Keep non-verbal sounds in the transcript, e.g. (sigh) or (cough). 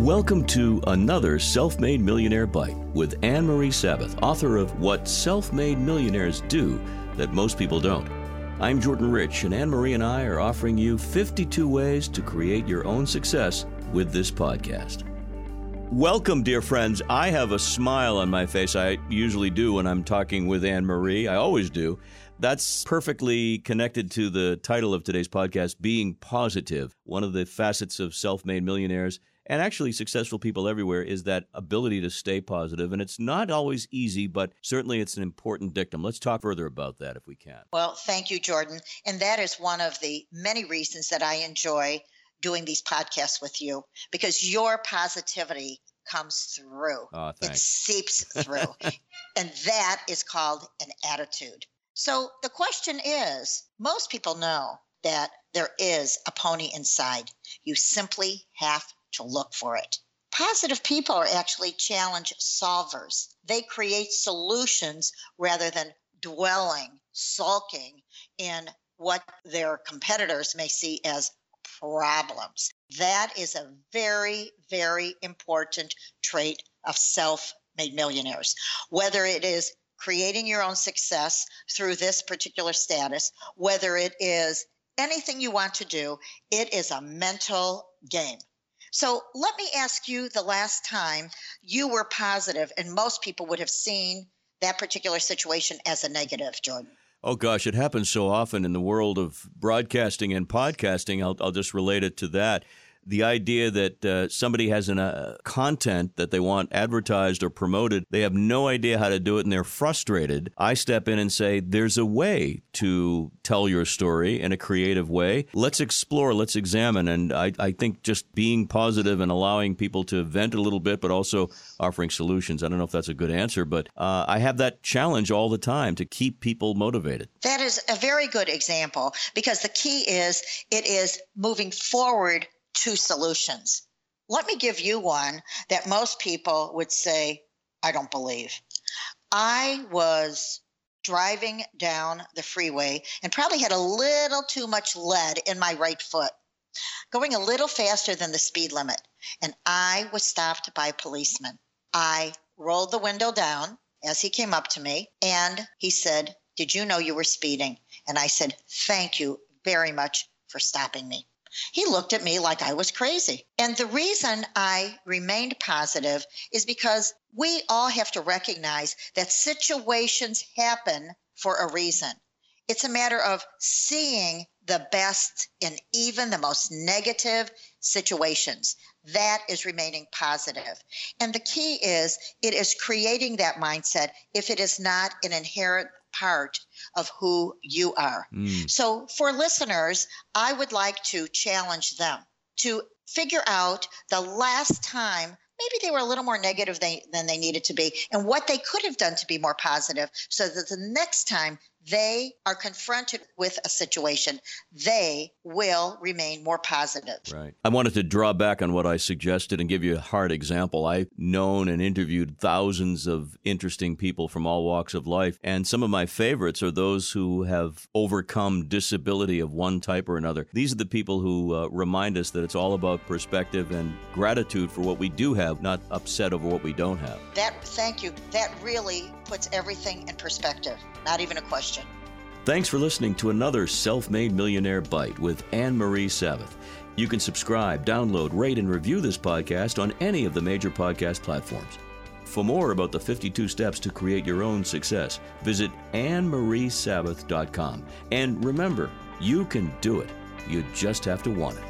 Welcome to another Self Made Millionaire Bite with Ann Marie Sabath, author of What Self Made Millionaires Do That Most People Don't. I'm Jordan Rich, and Ann Marie and I are offering you 52 ways to create your own success with this podcast. Welcome, dear friends. I have a smile on my face. I usually do when I'm talking with Ann Marie. I always do. That's perfectly connected to the title of today's podcast, Being Positive. One of the facets of self made millionaires and actually successful people everywhere is that ability to stay positive. And it's not always easy, but certainly it's an important dictum. Let's talk further about that if we can. Well, thank you, Jordan. And that is one of the many reasons that I enjoy doing these podcasts with you because your positivity comes through. Oh, it seeps (laughs) through. and that is called an attitude. So the question is most people know that there is a pony inside. You simply have to look for it. Positive people are actually challenge solvers. They create solutions rather than dwelling, sulking in what their competitors may see as problems. That is a very, very important trait of self made millionaires. Whether it is creating your own success through this particular status, whether it is anything you want to do, it is a mental game. So let me ask you the last time you were positive, and most people would have seen that particular situation as a negative, Jordan. Oh gosh, it happens so often in the world of broadcasting and podcasting. I'll, I'll just relate it to that the idea that uh, somebody has a uh, content that they want advertised or promoted, they have no idea how to do it and they're frustrated. I step in and say, there's a way to tell your story in a creative way. Let's explore, let's examine. And I, I think just being positive and allowing people to vent a little bit, but also offering solutions. I don't know if that's a good answer, but uh, I have that challenge all the time to keep people motivated. That is a very good example because the key is it is moving forward two solutions. Let me give you one that most people would say, I don't believe. I was driving down the freeway and probably had a little too much lead in my right foot, going a little faster than the speed limit. And I was stopped by a policeman. I rolled the window down as he came up to me and he said, Did you know you were speeding? And I said, Thank you very much for stopping me. He looked at me like I was crazy. And the reason I remained positive is because we all have to recognize that situations happen for a reason. It's a matter of seeing the best in even the most negative situations. That is remaining positive. And the key is it is creating that mindset if it is not an inherent part of who you are. Mm. So, for listeners, I would like to challenge them to figure out the last time maybe they were a little more negative than, than they needed to be and what they could have done to be more positive so that the next time they are confronted with a situation, they will remain more positive. Right. I wanted to draw back on what I suggested and give you a hard example. I've known and interviewed thousands of interesting people from all walks of life, and some of my favorites are those who have overcome disability of one type or another. These are the people who uh, remind us that it's all about perspective and gratitude for what we do have, not upset over what we don't have. That, thank you. That really puts everything in perspective. Not even a question. Thanks for listening to another Self Made Millionaire Bite with Ann Marie Sabath. You can subscribe, download, rate, and review this podcast on any of the major podcast platforms. For more about the 52 steps to create your own success, visit AnnMarieSabath.com. And remember, you can do it. You just have to want it.